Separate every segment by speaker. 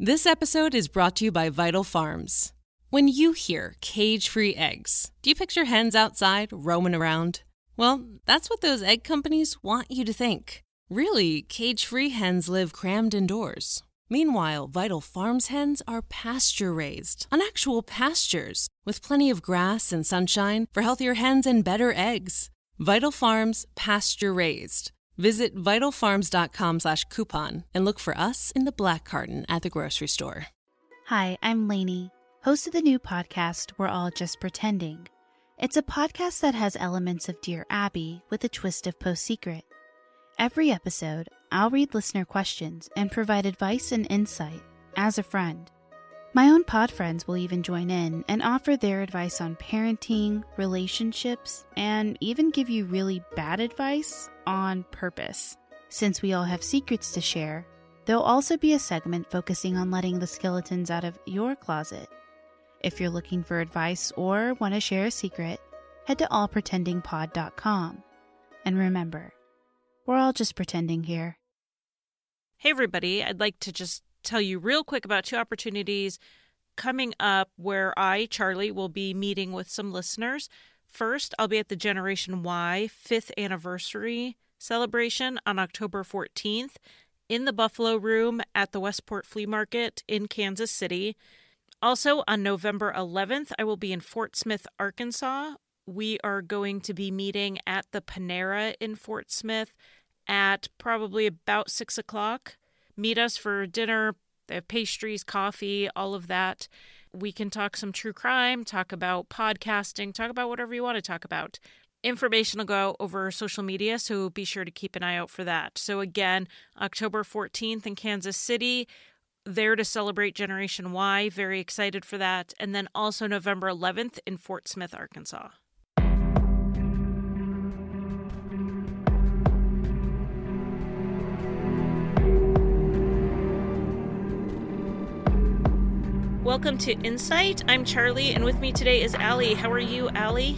Speaker 1: This episode is brought to you by Vital Farms. When you hear cage free eggs, do you picture hens outside roaming around? Well, that's what those egg companies want you to think. Really, cage free hens live crammed indoors. Meanwhile, Vital Farms hens are pasture raised on actual pastures with plenty of grass and sunshine for healthier hens and better eggs. Vital Farms pasture raised. Visit vitalfarms.com slash coupon and look for us in the black carton at the grocery store.
Speaker 2: Hi, I'm Lainey, host of the new podcast We're All Just Pretending. It's a podcast that has elements of Dear Abby with a twist of Post Secret. Every episode, I'll read listener questions and provide advice and insight as a friend. My own pod friends will even join in and offer their advice on parenting, relationships, and even give you really bad advice on purpose. Since we all have secrets to share, there'll also be a segment focusing on letting the skeletons out of your closet. If you're looking for advice or want to share a secret, head to allpretendingpod.com. And remember, we're all just pretending here.
Speaker 3: Hey, everybody. I'd like to just tell you real quick about two opportunities coming up where I, Charlie, will be meeting with some listeners. First, I'll be at the Generation Y fifth anniversary celebration on October 14th in the Buffalo Room at the Westport Flea Market in Kansas City. Also, on November 11th, I will be in Fort Smith, Arkansas. We are going to be meeting at the Panera in Fort Smith at probably about six o'clock meet us for dinner. They have pastries, coffee, all of that. We can talk some true crime, talk about podcasting, talk about whatever you want to talk about. Information will go out over social media, so be sure to keep an eye out for that. So, again, October 14th in Kansas City, there to celebrate Generation Y. Very excited for that. And then also November 11th in Fort Smith, Arkansas. Welcome to Insight. I'm Charlie, and with me today is Allie. How are you, Allie?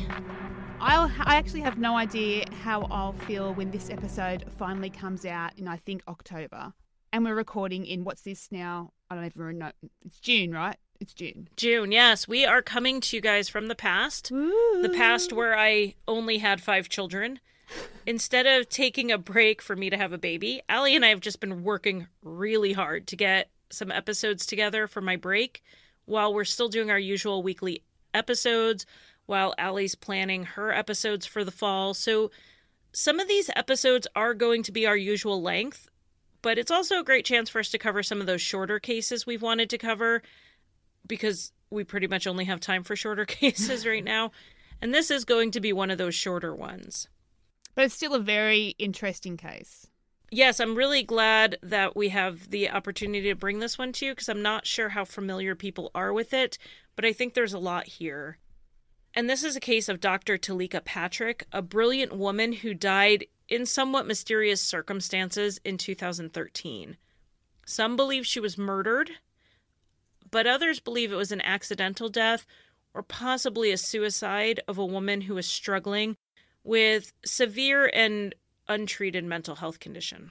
Speaker 4: I'll, I actually have no idea how I'll feel when this episode finally comes out in, I think, October. And we're recording in what's this now? I don't even know. It's June, right? It's June.
Speaker 3: June, yes. We are coming to you guys from the past. Ooh. The past where I only had five children. Instead of taking a break for me to have a baby, Allie and I have just been working really hard to get some episodes together for my break while we're still doing our usual weekly episodes, while Allie's planning her episodes for the fall. So some of these episodes are going to be our usual length, but it's also a great chance for us to cover some of those shorter cases we've wanted to cover because we pretty much only have time for shorter cases right now. And this is going to be one of those shorter ones.
Speaker 4: But it's still a very interesting case
Speaker 3: yes, I'm really glad that we have the opportunity to bring this one to you because I'm not sure how familiar people are with it, but I think there's a lot here. And this is a case of Dr. Teleka Patrick, a brilliant woman who died in somewhat mysterious circumstances in 2013. Some believe she was murdered, but others believe it was an accidental death or possibly a suicide of a woman who was struggling with severe and untreated mental health condition.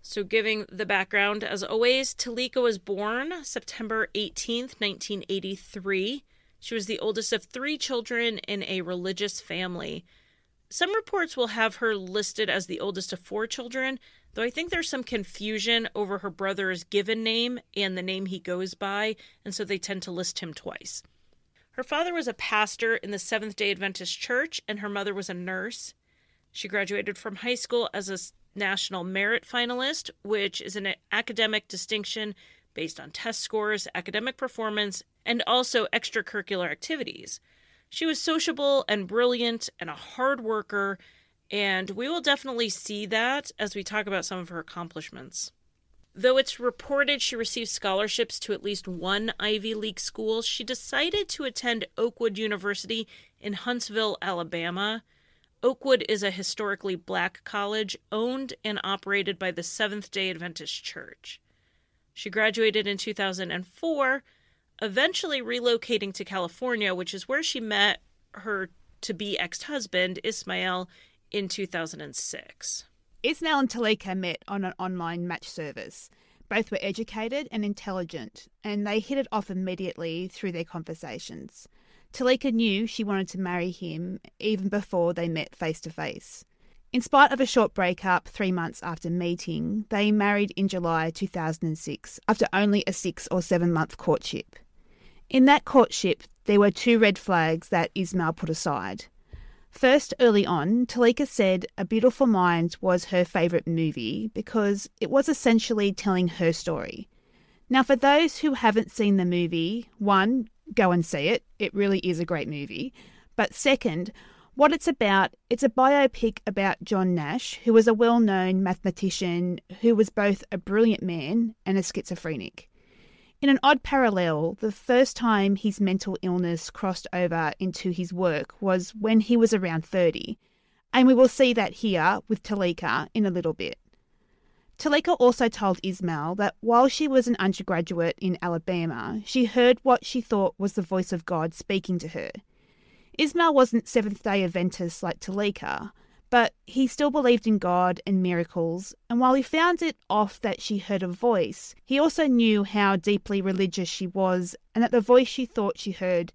Speaker 3: So, giving the background, as always, Teleka was born September 18th, 1983. She was the oldest of three children in a religious family. Some reports will have her listed as the oldest of four children, though I think there's some confusion over her brother's given name and the name he goes by, and so they tend to list him twice. Her father was a pastor in the Seventh day Adventist Church, and her mother was a nurse. She graduated from high school as a National Merit Finalist, which is an academic distinction based on test scores, academic performance, and also extracurricular activities. She was sociable and brilliant and a hard worker, and we will definitely see that as we talk about some of her accomplishments. Though it's reported she received scholarships to at least one Ivy League school, she decided to attend Oakwood University in Huntsville, Alabama. Oakwood is a historically black college owned and operated by the Seventh day Adventist Church. She graduated in 2004, eventually relocating to California, which is where she met her to be ex husband, Ismail, in 2006.
Speaker 4: Ismail and Teleka met on an online match service, Both were educated and intelligent, and they hit it off immediately through their conversations. Teleka knew she wanted to marry him even before they met face to face. In spite of a short breakup three months after meeting, they married in July 2006 after only a six or seven month courtship. In that courtship, there were two red flags that Ismail put aside. First, early on, Teleka said A Beautiful Mind was her favourite movie because it was essentially telling her story. Now, for those who haven't seen the movie, one, go and see it. It really is a great movie. But second, what it's about, it's a biopic about John Nash, who was a well known mathematician who was both a brilliant man and a schizophrenic. In an odd parallel, the first time his mental illness crossed over into his work was when he was around 30, and we will see that here with Teleka in a little bit. Teleka also told Ismail that while she was an undergraduate in Alabama, she heard what she thought was the voice of God speaking to her. Ismail wasn't Seventh day Adventist like Teleka, but he still believed in God and miracles, and while he found it off that she heard a voice, he also knew how deeply religious she was and that the voice she thought she heard,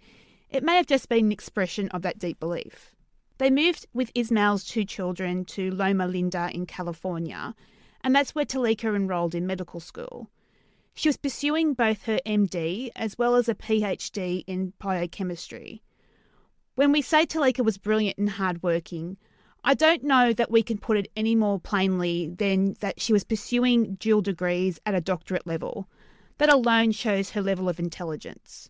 Speaker 4: it may have just been an expression of that deep belief. They moved with Ismail's two children to Loma Linda in California, and that's where Teleka enrolled in medical school. She was pursuing both her MD as well as a PhD in biochemistry. When we say Teleka was brilliant and hardworking, I don't know that we can put it any more plainly than that she was pursuing dual degrees at a doctorate level. That alone shows her level of intelligence.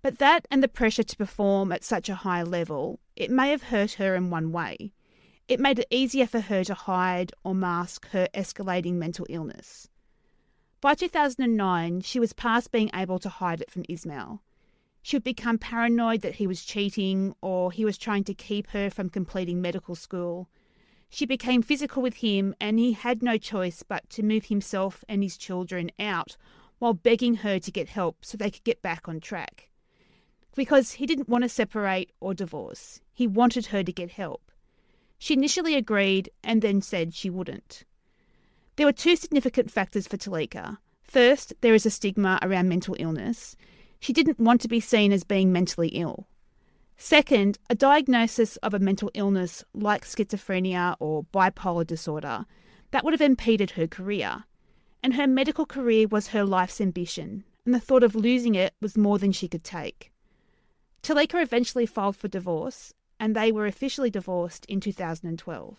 Speaker 4: But that and the pressure to perform at such a high level, it may have hurt her in one way. It made it easier for her to hide or mask her escalating mental illness. By 2009, she was past being able to hide it from Ismail. She would become paranoid that he was cheating or he was trying to keep her from completing medical school. She became physical with him, and he had no choice but to move himself and his children out while begging her to get help so they could get back on track. Because he didn't want to separate or divorce, he wanted her to get help. She initially agreed and then said she wouldn't. There were two significant factors for Teleka. First, there is a stigma around mental illness. She didn't want to be seen as being mentally ill. Second, a diagnosis of a mental illness like schizophrenia or bipolar disorder that would have impeded her career. And her medical career was her life's ambition, and the thought of losing it was more than she could take. Teleka eventually filed for divorce, and they were officially divorced in 2012.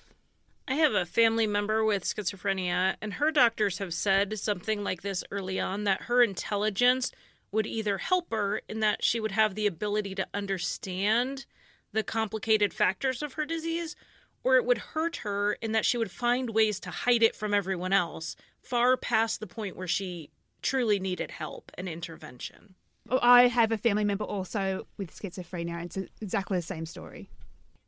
Speaker 3: I have a family member with schizophrenia, and her doctors have said something like this early on that her intelligence would either help her in that she would have the ability to understand the complicated factors of her disease, or it would hurt her in that she would find ways to hide it from everyone else, far past the point where she truly needed help and intervention.
Speaker 4: I have a family member also with schizophrenia, and it's exactly the same story.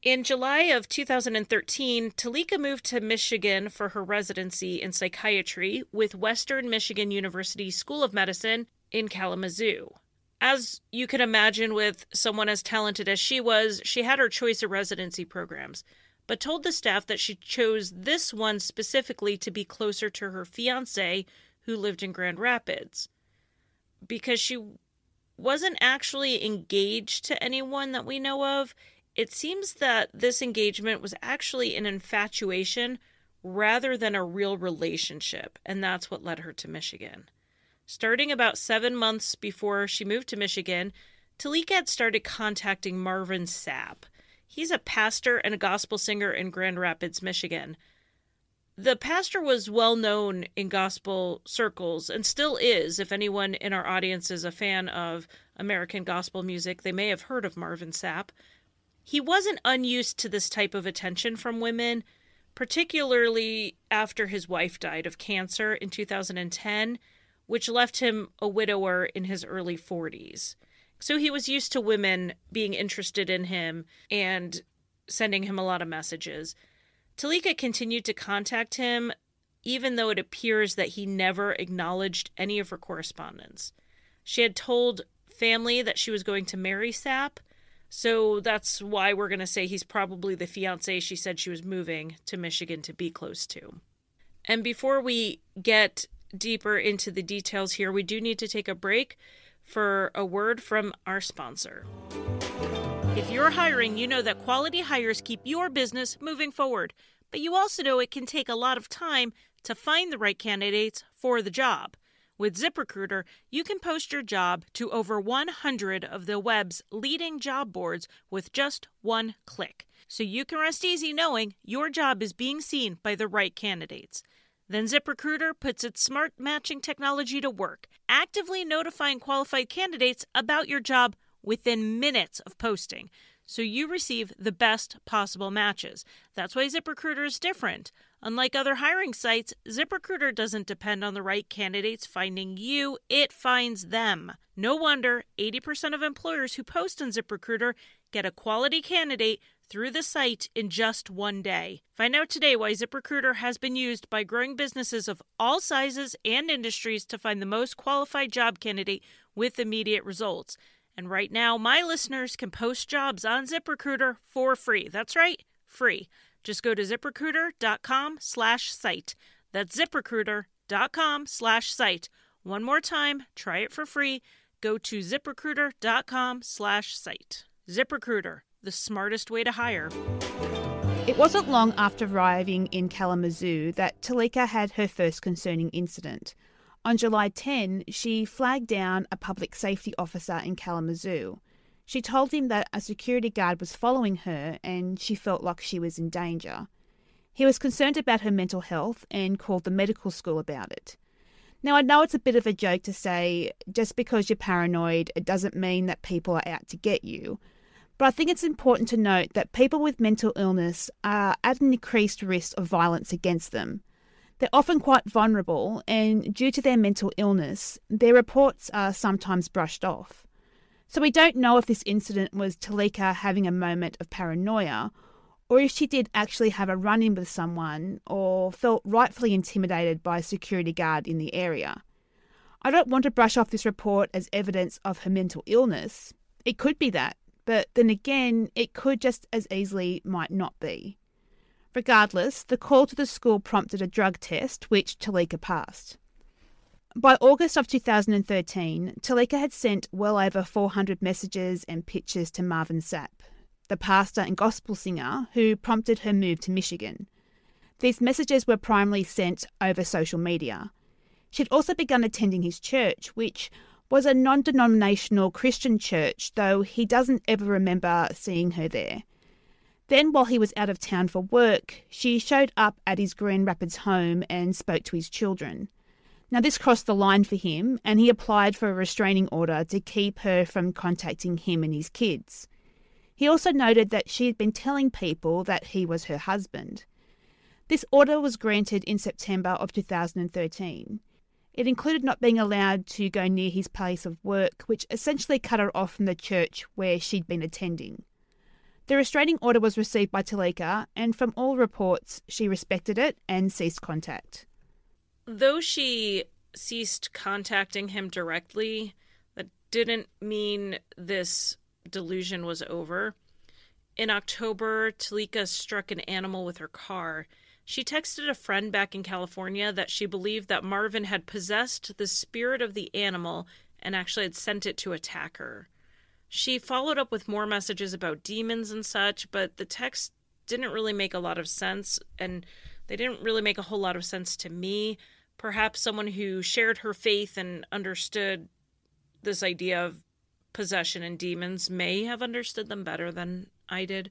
Speaker 3: In July of 2013, Teleka moved to Michigan for her residency in psychiatry with Western Michigan University School of Medicine in Kalamazoo. As you can imagine, with someone as talented as she was, she had her choice of residency programs, but told the staff that she chose this one specifically to be closer to her fiance, who lived in Grand Rapids. Because she wasn't actually engaged to anyone that we know of, it seems that this engagement was actually an infatuation rather than a real relationship, and that's what led her to Michigan. Starting about seven months before she moved to Michigan, Teleka had started contacting Marvin Sapp. He's a pastor and a gospel singer in Grand Rapids, Michigan. The pastor was well known in gospel circles and still is. If anyone in our audience is a fan of American gospel music, they may have heard of Marvin Sapp. He wasn't unused to this type of attention from women, particularly after his wife died of cancer in 2010 which left him a widower in his early 40s. So he was used to women being interested in him and sending him a lot of messages. Teleka continued to contact him, even though it appears that he never acknowledged any of her correspondence. She had told family that she was going to marry Sapp, so that's why we're going to say he's probably the fiance she said she was moving to Michigan to be close to. And before we get deeper into the details here, we do need to take a break for a word from our sponsor. If you're hiring, you know that quality hires keep your business moving forward, but you also know it can take a lot of time to find the right candidates for the job. With ZipRecruiter, you can post your job to over 100 of the web's leading job boards with just one click. So you can rest easy knowing your job is being seen by the right candidates. Then ZipRecruiter puts its smart matching technology to work, actively notifying qualified candidates about your job within minutes of posting, so you receive the best possible matches. That's why ZipRecruiter is different. Unlike other hiring sites, ZipRecruiter doesn't depend on the right candidates finding you, it finds them. No wonder 80% of employers who post on ZipRecruiter get a quality candidate through the site in just one day. Find out today why ZipRecruiter has been used by growing businesses of all sizes and industries to find the most qualified job candidate with immediate results. And right now, my listeners can post jobs on ZipRecruiter for free. That's right, free. Just go to ziprecruiter.com slash site. That's ziprecruiter.com slash site. One more time, try it for free. Go to ziprecruiter.com slash site. ZipRecruiter, the smartest way to hire.
Speaker 4: It wasn't long after arriving in Kalamazoo that Teleka had her first concerning incident. On July 10, she flagged down a public safety officer in Kalamazoo. She told him that a security guard was following her and she felt like she was in danger. He was concerned about her mental health and called the medical school about it. Now, I know it's a bit of a joke to say just because you're paranoid, it doesn't mean that people are out to get you. But I think it's important to note that people with mental illness are at an increased risk of violence against them. They're often quite vulnerable, and due to their mental illness, their reports are sometimes brushed off. So we don't know if this incident was Teleka having a moment of paranoia or if she did actually have a run in with someone or felt rightfully intimidated by a security guard in the area. I don't want to brush off this report as evidence of her mental illness. It could be that, but then again, it could just as easily might not be. Regardless, the call to the school prompted a drug test, which Teleka passed. By August of 2013, Teleka had sent well over 400 messages and pictures to Marvin Sapp, the pastor and gospel singer who prompted her move to Michigan. These messages were primarily sent over social media. She'd also begun attending his church, which was a non denominational Christian church, though he doesn't ever remember seeing her there. Then, while he was out of town for work, she showed up at his Grand Rapids home and spoke to his children. Now, this crossed the line for him, and he applied for a restraining order to keep her from contacting him and his kids. He also noted that she had been telling people that he was her husband. This order was granted in September of 2013. It included not being allowed to go near his place of work, which essentially cut her off from the church where she'd been attending. The restraining order was received by Teleka, and from all reports, she respected it and ceased contact
Speaker 3: though she ceased contacting him directly, that didn't mean this delusion was over. In October, Teleka struck an animal with her car. She texted a friend back in California that she believed that Marvin had possessed the spirit of the animal and actually had sent it to attack her. She followed up with more messages about demons and such, but the text didn't really make a lot of sense, and they didn't really make a whole lot of sense to me perhaps someone who shared her faith and understood this idea of possession and demons may have understood them better than I did.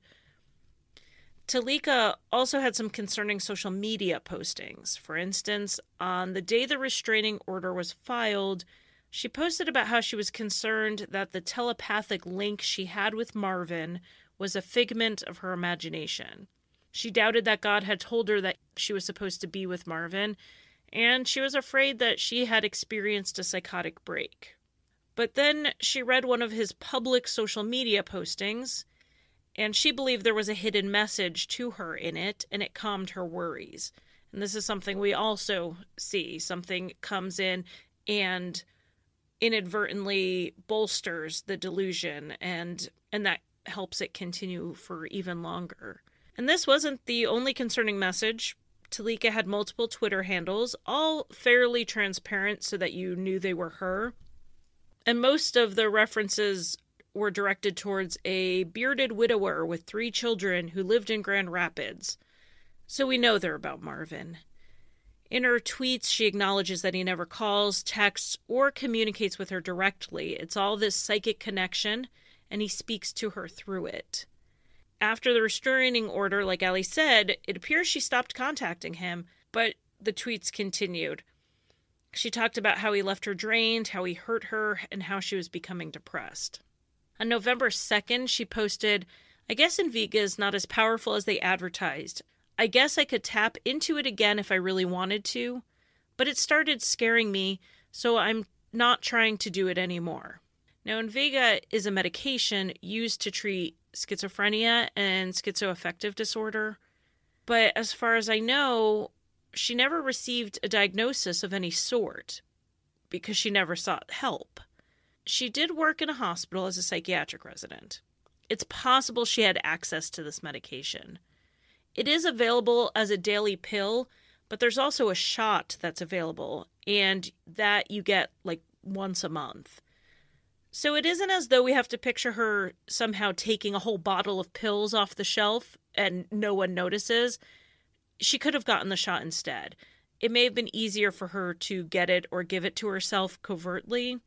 Speaker 3: Teleka also had some concerning social media postings. For instance, on the day the restraining order was filed, she posted about how she was concerned that the telepathic link she had with Marvin was a figment of her imagination. She doubted that God had told her that she was supposed to be with Marvin, and she was afraid that she had experienced a psychotic break. But then she read one of his public social media postings, and she believed there was a hidden message to her in it, and it calmed her worries. And this is something we also see. Something comes in and inadvertently bolsters the delusion and and that helps it continue for even longer. And this wasn't the only concerning message Teleka had multiple Twitter handles, all fairly transparent so that you knew they were her. And most of the references were directed towards a bearded widower with three children who lived in Grand Rapids. So we know they're about Marvin. In her tweets, she acknowledges that he never calls, texts, or communicates with her directly. It's all this psychic connection, and he speaks to her through it. After the restraining order, like Ellie said, it appears she stopped contacting him, but the tweets continued. She talked about how he left her drained, how he hurt her, and how she was becoming depressed. On November 2nd, she posted, I guess Invega is not as powerful as they advertised. I guess I could tap into it again if I really wanted to, but it started scaring me, so I'm not trying to do it anymore. Now, Invega is a medication used to treat schizophrenia and schizoaffective disorder, but as far as I know, she never received a diagnosis of any sort because she never sought help. She did work in a hospital as a psychiatric resident. It's possible she had access to this medication. It is available as a daily pill, but there's also a shot that's available, and that you get like once a month. So it isn't as though we have to picture her somehow taking a whole bottle of pills off the shelf and no one notices. She could have gotten the shot instead. It may have been easier for her to get it or give it to herself covertly.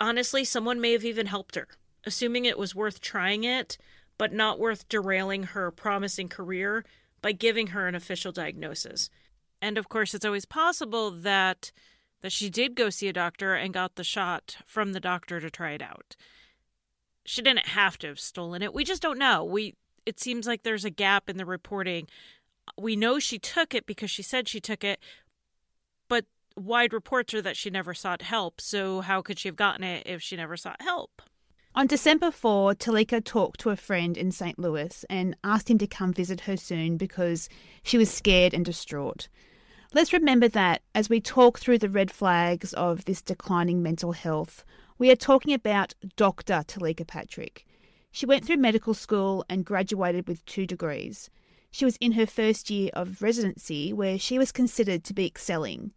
Speaker 3: Honestly, someone may have even helped her, assuming it was worth trying it but not worth derailing her promising career by giving her an official diagnosis. And of course, it's always possible that that she did go see a doctor and got the shot from the doctor to try it out. She didn't have to have stolen it. We just don't know. We it seems like there's a gap in the reporting. We know she took it because she said she took it, but wide reports are that she never sought help. So how could she have gotten it if she never sought help?
Speaker 4: On December 4, Teleka talked to a friend in St. Louis and asked him to come visit her soon because she was scared and distraught. Let's remember that as we talk through the red flags of this declining mental health, we are talking about Dr. Talika Patrick. She went through medical school and graduated with two degrees. She was in her first year of residency where she was considered to be excelling.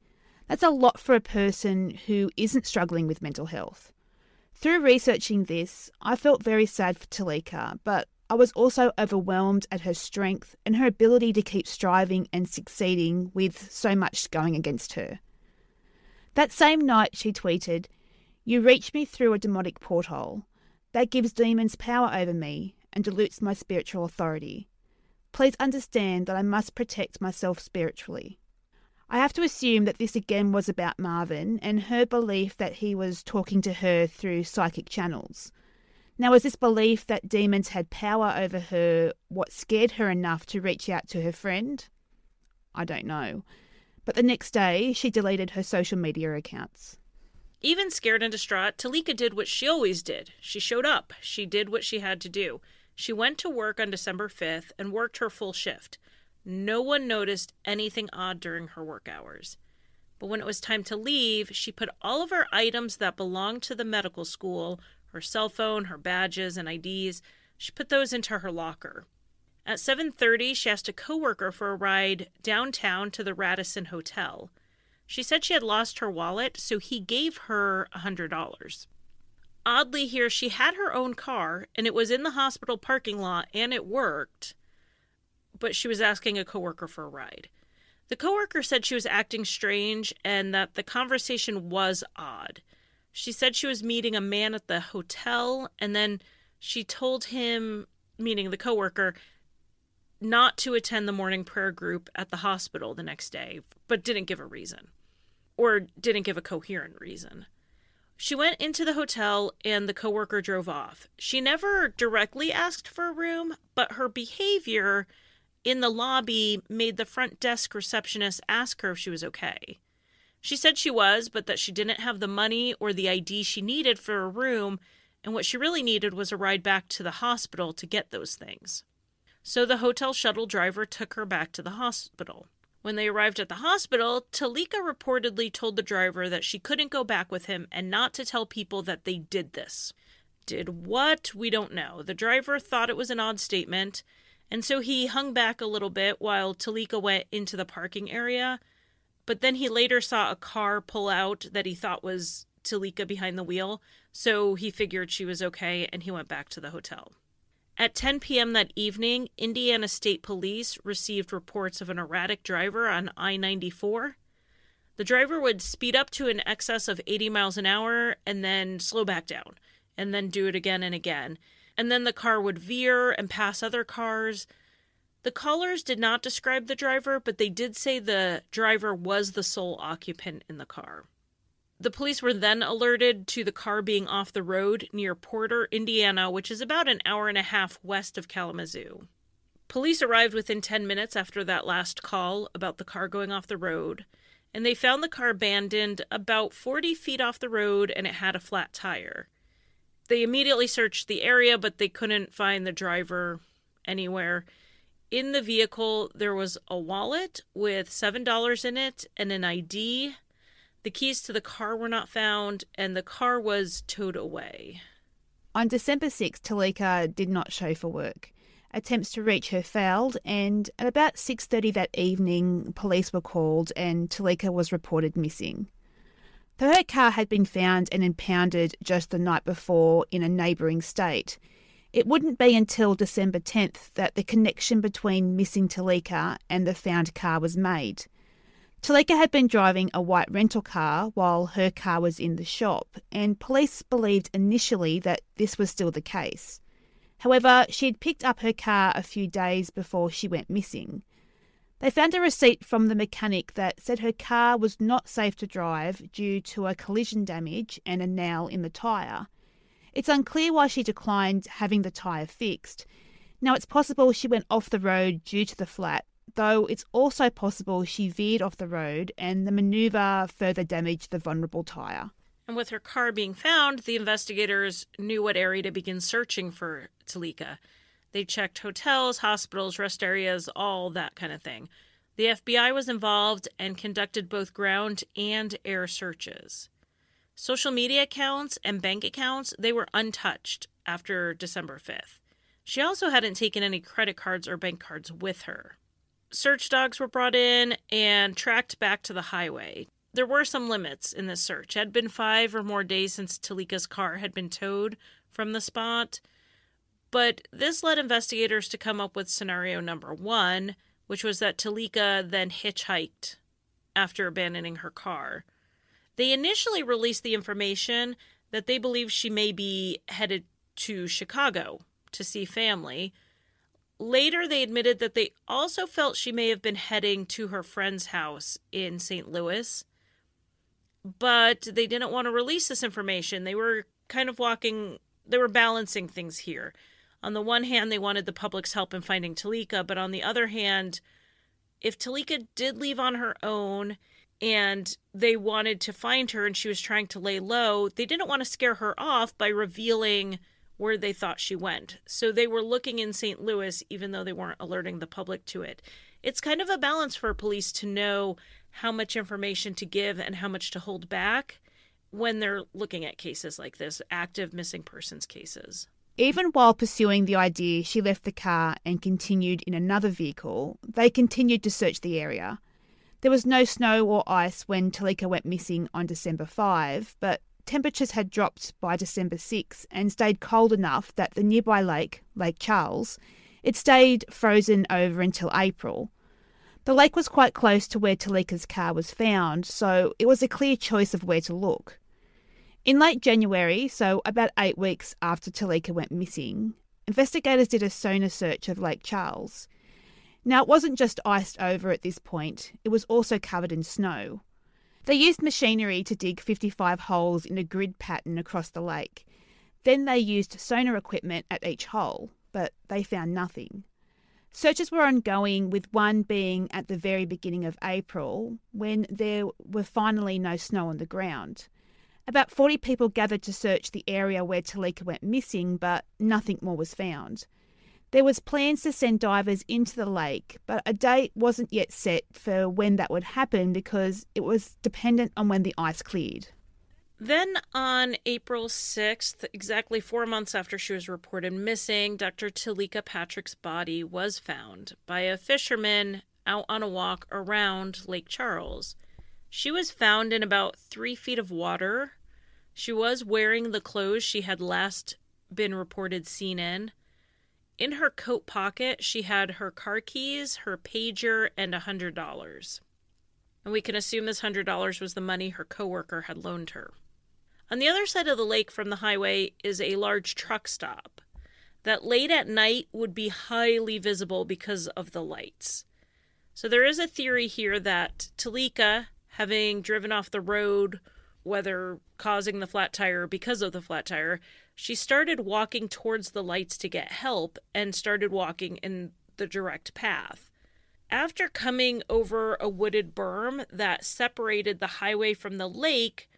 Speaker 4: That's a lot for a person who isn't struggling with mental health. Through researching this, I felt very sad for Teleka, but I was also overwhelmed at her strength and her ability to keep striving and succeeding with so much going against her. That same night, she tweeted, You reach me through a demonic porthole. That gives demons power over me and dilutes my spiritual authority. Please understand that I must protect myself spiritually. I have to assume that this again was about Marvin and her belief that he was talking to her through psychic channels. Now, was this belief that demons had power over her what scared her enough to reach out to her friend? I don't know. But the next day, she deleted her social media accounts.
Speaker 3: Even scared and distraught, Teleka did what she always did. She showed up. She did what she had to do. She went to work on December 5th and worked her full shift. No one noticed anything odd during her work hours. But when it was time to leave, she put all of her items that belonged to the medical school, her cell phone, her badges and IDs, she put those into her locker. At 7:30, she asked a coworker for a ride downtown to the Radisson Hotel. She said she had lost her wallet, so he gave her a $100. Oddly here, she had her own car and it was in the hospital parking lot and it worked but she was asking a coworker for a ride. The coworker said she was acting strange and that the conversation was odd. She said she was meeting a man at the hotel and then she told him, meaning the coworker, not to attend the morning prayer group at the hospital the next day, but didn't give a reason or didn't give a coherent reason. She went into the hotel and the coworker drove off. She never directly asked for a room, but her behavior in the lobby made the front desk receptionist ask her if she was okay. She said she was, but that she didn't have the money or the ID she needed for a room, and what she really needed was a ride back to the hospital to get those things. So the hotel shuttle driver took her back to the hospital. When they arrived at the hospital, Teleka reportedly told the driver that she couldn't go back with him and not to tell people that they did this. Did what? We don't know. The driver thought it was an odd statement And so he hung back a little bit while Teleka went into the parking area. But then he later saw a car pull out that he thought was Teleka behind the wheel. So he figured she was okay and he went back to the hotel. At 10 p.m. that evening, Indiana State Police received reports of an erratic driver on I 94. The driver would speed up to an excess of 80 miles an hour and then slow back down, and then do it again and again. And then the car would veer and pass other cars. The callers did not describe the driver, but they did say the driver was the sole occupant in the car. The police were then alerted to the car being off the road near Porter, Indiana, which is about an hour and a half west of Kalamazoo. Police arrived within 10 minutes after that last call about the car going off the road, and they found the car abandoned about 40 feet off the road and it had a flat tire. They immediately searched the area, but they couldn't find the driver anywhere. In the vehicle, there was a wallet with $7 in it and an ID the keys to the car were not found, and the car was towed away.
Speaker 4: On December 6, Teleka did not show for work. Attempts to reach her failed, and at about 6:30 that evening, police were called, and Teleka was reported missing. Though her car had been found and impounded just the night before in a neighbouring state, it wouldn't be until December 10th that the connection between missing Teleka and the found car was made. Teleka had been driving a white rental car while her car was in the shop, and police believed initially that this was still the case. However, she had picked up her car a few days before she went missing. They found a receipt from the mechanic that said her car was not safe to drive due to a collision damage and a nail in the tyre. It's unclear why she declined having the tyre fixed. Now, it's possible she went off the road due to the flat though it's also possible she veered off the road and the manoeuvre further damaged the vulnerable tyre.
Speaker 3: And with her car being found, the investigators knew what area to begin searching for Teleka. They checked hotels, hospitals, rest areas, all that kind of thing. The FBI was involved and conducted both ground and air searches. Social media accounts and bank accounts, they were untouched after December 5th. She also hadn't taken any credit cards or bank cards with her search dogs were brought in and tracked back to the highway. There were some limits in this search. It had been five or more days since Teleka's car had been towed from the spot. But this led investigators to come up with scenario number one, which was that Teleka then hitchhiked after abandoning her car. They initially released the information that they believe she may be headed to Chicago to see family, Later, they admitted that they also felt she may have been heading to her friend's house in St. Louis, but they didn't want to release this information. They were kind of walking, they were balancing things here. On the one hand, they wanted the public's help in finding Teleka, but on the other hand, if Teleka did leave on her own and they wanted to find her and she was trying to lay low, they didn't want to scare her off by revealing where they thought she went. So they were looking in St. Louis, even though they weren't alerting the public to it. It's kind of a balance for police to know how much information to give and how much to hold back when they're looking at cases like this active missing persons cases.
Speaker 4: Even while pursuing the idea, she left the car and continued in another vehicle. They continued to search the area. There was no snow or ice when Teleka went missing on December 5, but temperatures had dropped by December 6 and stayed cold enough that the nearby lake, Lake Charles, it stayed frozen over until April. The lake was quite close to where Teleka's car was found, so it was a clear choice of where to look. In late January, so about eight weeks after Teleka went missing, investigators did a sonar search of Lake Charles. Now, it wasn't just iced over at this point, it was also covered in snow. They used machinery to dig 55 holes in a grid pattern across the lake. Then they used sonar equipment at each hole, but they found nothing. Searches were ongoing, with one being at the very beginning of April when there were finally no snow on the ground. About 40 people gathered to search the area where Teleka went missing, but nothing more was found. There was plans to send divers into the lake, but a date wasn't yet set for when that would happen because it was dependent on when the ice cleared.
Speaker 3: Then on April 6th, exactly four months after she was reported missing, Dr. Teleka Patrick's body was found by a fisherman out on a walk around Lake Charles. She was found in about three feet of water. She was wearing the clothes she had last been reported seen in. In her coat pocket, she had her car keys, her pager, and a hundred dollars. And we can assume this hundred dollars was the money her coworker had loaned her. On the other side of the lake from the highway is a large truck stop that late at night would be highly visible because of the lights. So there is a theory here that Teleka, having driven off the road, whether causing the flat tire or because of the flat tire, she started walking towards the lights to get help and started walking in the direct path. After coming over a wooded berm that separated the highway from the lake,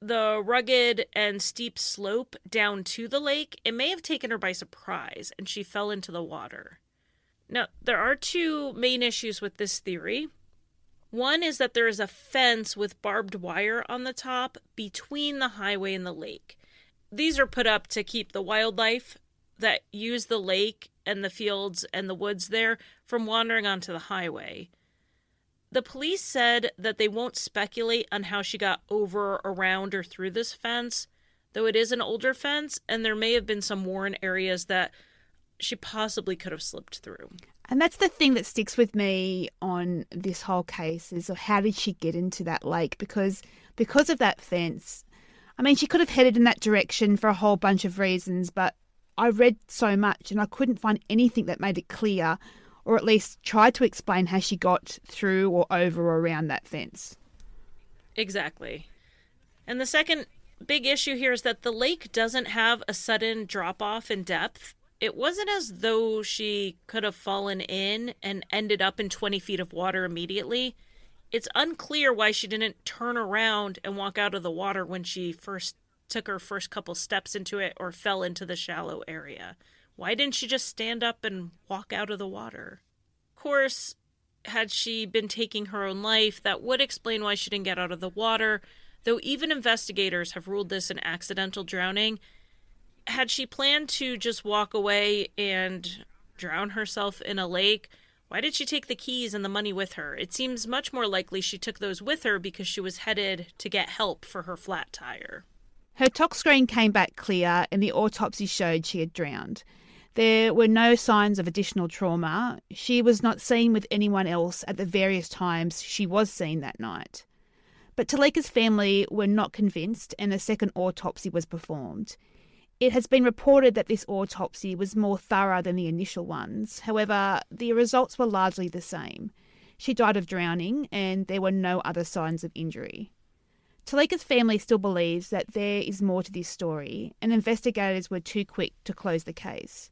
Speaker 3: the rugged and steep slope down to the lake, it may have taken her by surprise and she fell into the water. Now, there are two main issues with this theory. One is that there is a fence with barbed wire on the top between the highway and the lake. These are put up to keep the wildlife that use the lake and the fields and the woods there from wandering onto the highway. The police said that they won't speculate on how she got over, around, or through this fence, though it is an older fence, and there may have been some worn areas that she possibly could have slipped through.
Speaker 4: And that's the thing that sticks with me on this whole case is how did she get into that lake? Because because of that fence, I mean, she could have headed in that direction for a whole bunch of reasons, but I read so much and I couldn't find anything that made it clear or at least try to explain how she got through or over or around that fence.
Speaker 3: Exactly. And the second big issue here is that the lake doesn't have a sudden drop off in depth. It wasn't as though she could have fallen in and ended up in 20 feet of water immediately. It's unclear why she didn't turn around and walk out of the water when she first took her first couple steps into it or fell into the shallow area. Why didn't she just stand up and walk out of the water? Of course, had she been taking her own life, that would explain why she didn't get out of the water, though even investigators have ruled this an accidental drowning. Had she planned to just walk away and drown herself in a lake, why did she take the keys and the money with her? It seems much more likely she took those with her because she was headed to get help for her flat tire.
Speaker 4: Her tox screen came back clear and the autopsy showed she had drowned. There were no signs of additional trauma. She was not seen with anyone else at the various times she was seen that night. But Teleka's family were not convinced, and a second autopsy was performed. It has been reported that this autopsy was more thorough than the initial ones. However, the results were largely the same. She died of drowning, and there were no other signs of injury. Teleka's family still believes that there is more to this story, and investigators were too quick to close the case.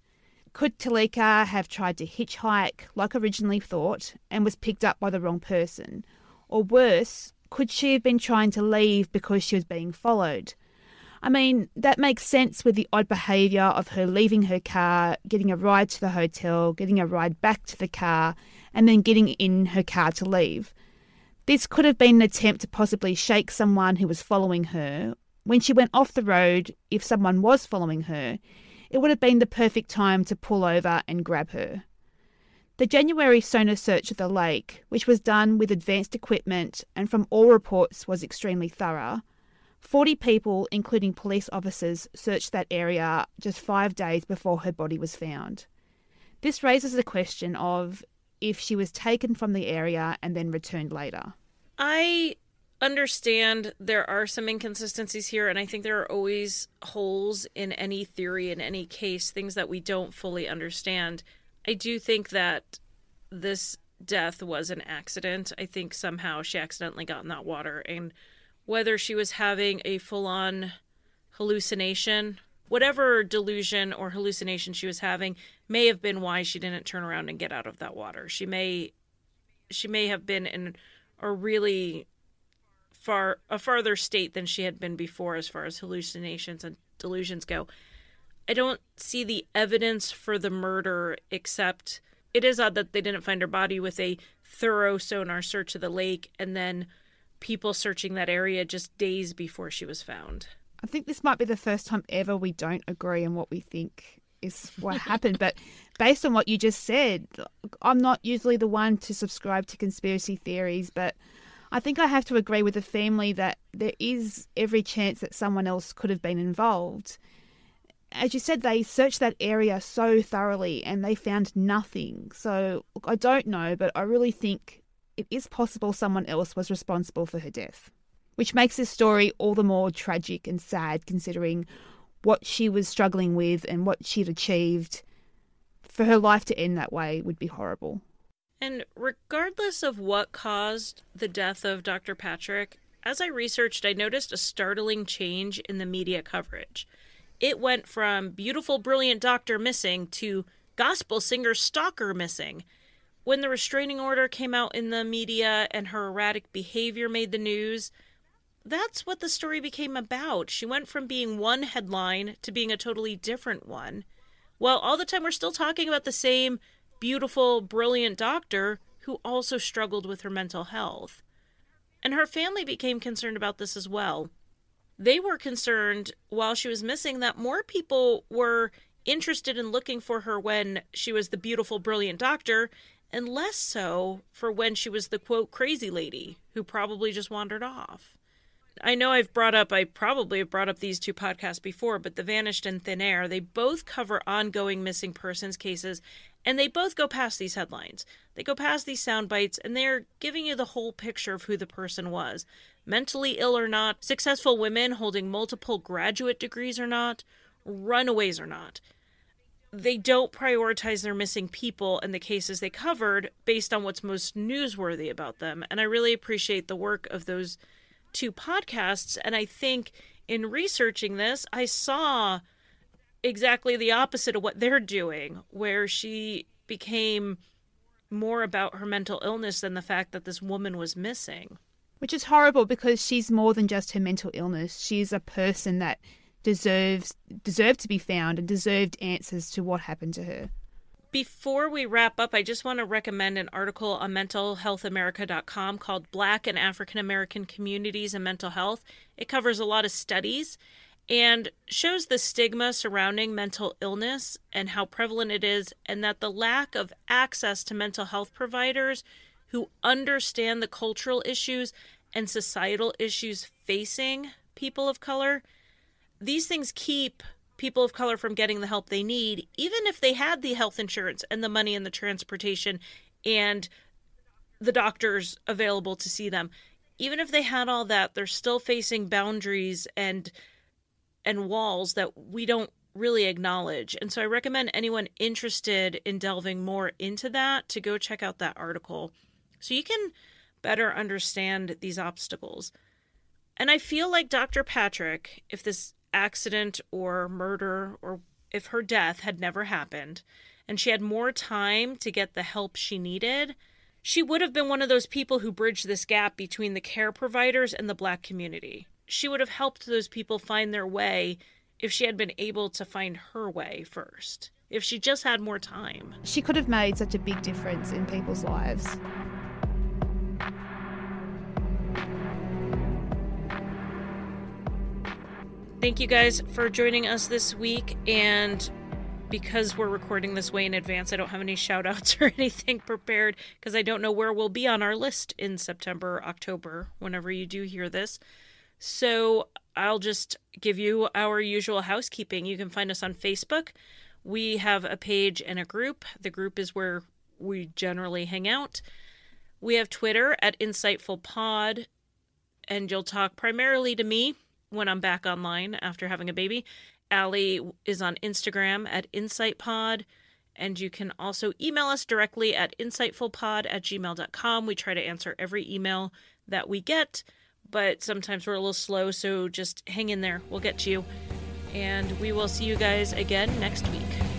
Speaker 4: Could Teleka have tried to hitchhike like originally thought and was picked up by the wrong person? Or worse, could she have been trying to leave because she was being followed? I mean, that makes sense with the odd behaviour of her leaving her car, getting a ride to the hotel, getting a ride back to the car, and then getting in her car to leave. This could have been an attempt to possibly shake someone who was following her. When she went off the road, if someone was following her, it would have been the perfect time to pull over and grab her. The January sonar search of the lake, which was done with advanced equipment and from all reports was extremely thorough, 40 people, including police officers, searched that area just five days before her body was found. This raises the question of if she was taken from the area and then returned later.
Speaker 3: I understand there are some inconsistencies here, and I think there are always holes in any theory, in any case, things that we don't fully understand. I do think that this death was an accident. I think somehow she accidentally got in that water, and whether she was having a full on hallucination, whatever delusion or hallucination she was having, may have been why she didn't turn around and get out of that water. She may she may have been in a really far a farther state than she had been before as far as hallucinations and delusions go. I don't see the evidence for the murder except it is odd that they didn't find her body with a thorough sonar search of the lake and then people searching that area just days before she was found.
Speaker 4: I think this might be the first time ever we don't agree on what we think is what happened. But based on what you just said, I'm not usually the one to subscribe to conspiracy theories, but I think I have to agree with the family that there is every chance that someone else could have been involved. As you said, they searched that area so thoroughly and they found nothing. So I don't know, but I really think it is possible someone else was responsible for her death, which makes this story all the more tragic and sad considering what she was struggling with and what she'd achieved. For her life to end that way would be horrible.
Speaker 3: And regardless of what caused the death of Dr. Patrick, as I researched, I noticed a startling change in the media coverage. It went from beautiful, brilliant doctor missing to gospel singer stalker missing. When the restraining order came out in the media and her erratic behavior made the news, that's what the story became about. She went from being one headline to being a totally different one. Well, all the time we're still talking about the same beautiful, brilliant doctor who also struggled with her mental health. And her family became concerned about this as well. They were concerned while she was missing that more people were interested in looking for her when she was the beautiful, brilliant doctor, and less so for when she was the quote crazy lady who probably just wandered off. I know I've brought up, I probably have brought up these two podcasts before, but The Vanished and Thin Air, they both cover ongoing missing persons cases, and they both go past these headlines. They go past these sound bites, and they're giving you the whole picture of who the person was. Mentally ill or not, successful women holding multiple graduate degrees or not, runaways or not. They don't prioritize their missing people and the cases they covered based on what's most newsworthy about them. And I really appreciate the work of those two podcasts. And I think in researching this, I saw exactly the opposite of what they're doing, where she became more about her mental illness than the fact that this woman was missing.
Speaker 4: Which is horrible because she's more than just her mental illness. She's a person that deserves deserved to be found and deserved answers to what happened to her.
Speaker 3: Before we wrap up, I just want to recommend an article on mentalhealthamerica.com called Black and African American Communities and Mental Health. It covers a lot of studies and shows the stigma surrounding mental illness and how prevalent it is, and that the lack of access to mental health providers who understand the cultural issues and societal issues facing people of color, these things keep people of color from getting the help they need, even if they had the health insurance and the money and the transportation and the doctors available to see them. Even if they had all that, they're still facing boundaries and and walls that we don't really acknowledge. And so I recommend anyone interested in delving more into that to go check out that article so you can better understand these obstacles. And I feel like Dr. Patrick, if this accident or murder or if her death had never happened and she had more time to get the help she needed, she would have been one of those people who bridged this gap between the care providers and the black community. She would have helped those people find their way if she had been able to find her way first. If she just had more time.
Speaker 4: She could have made such a big difference in people's lives.
Speaker 3: Thank you guys for joining us this week. And because we're recording this way in advance, I don't have any shout outs or anything prepared because I don't know where we'll be on our list in September, October, whenever you do hear this. So I'll just give you our usual housekeeping. You can find us on Facebook. We have a page and a group. The group is where we generally hang out. We have Twitter at Insightful Pod, and you'll talk primarily to me when I'm back online after having a baby. Allie is on Instagram at InsightPod. And you can also email us directly at insightfulpod at gmail.com. We try to answer every email that we get, but sometimes we're a little slow, so just hang in there. We'll get to you. And we will see you guys again next week.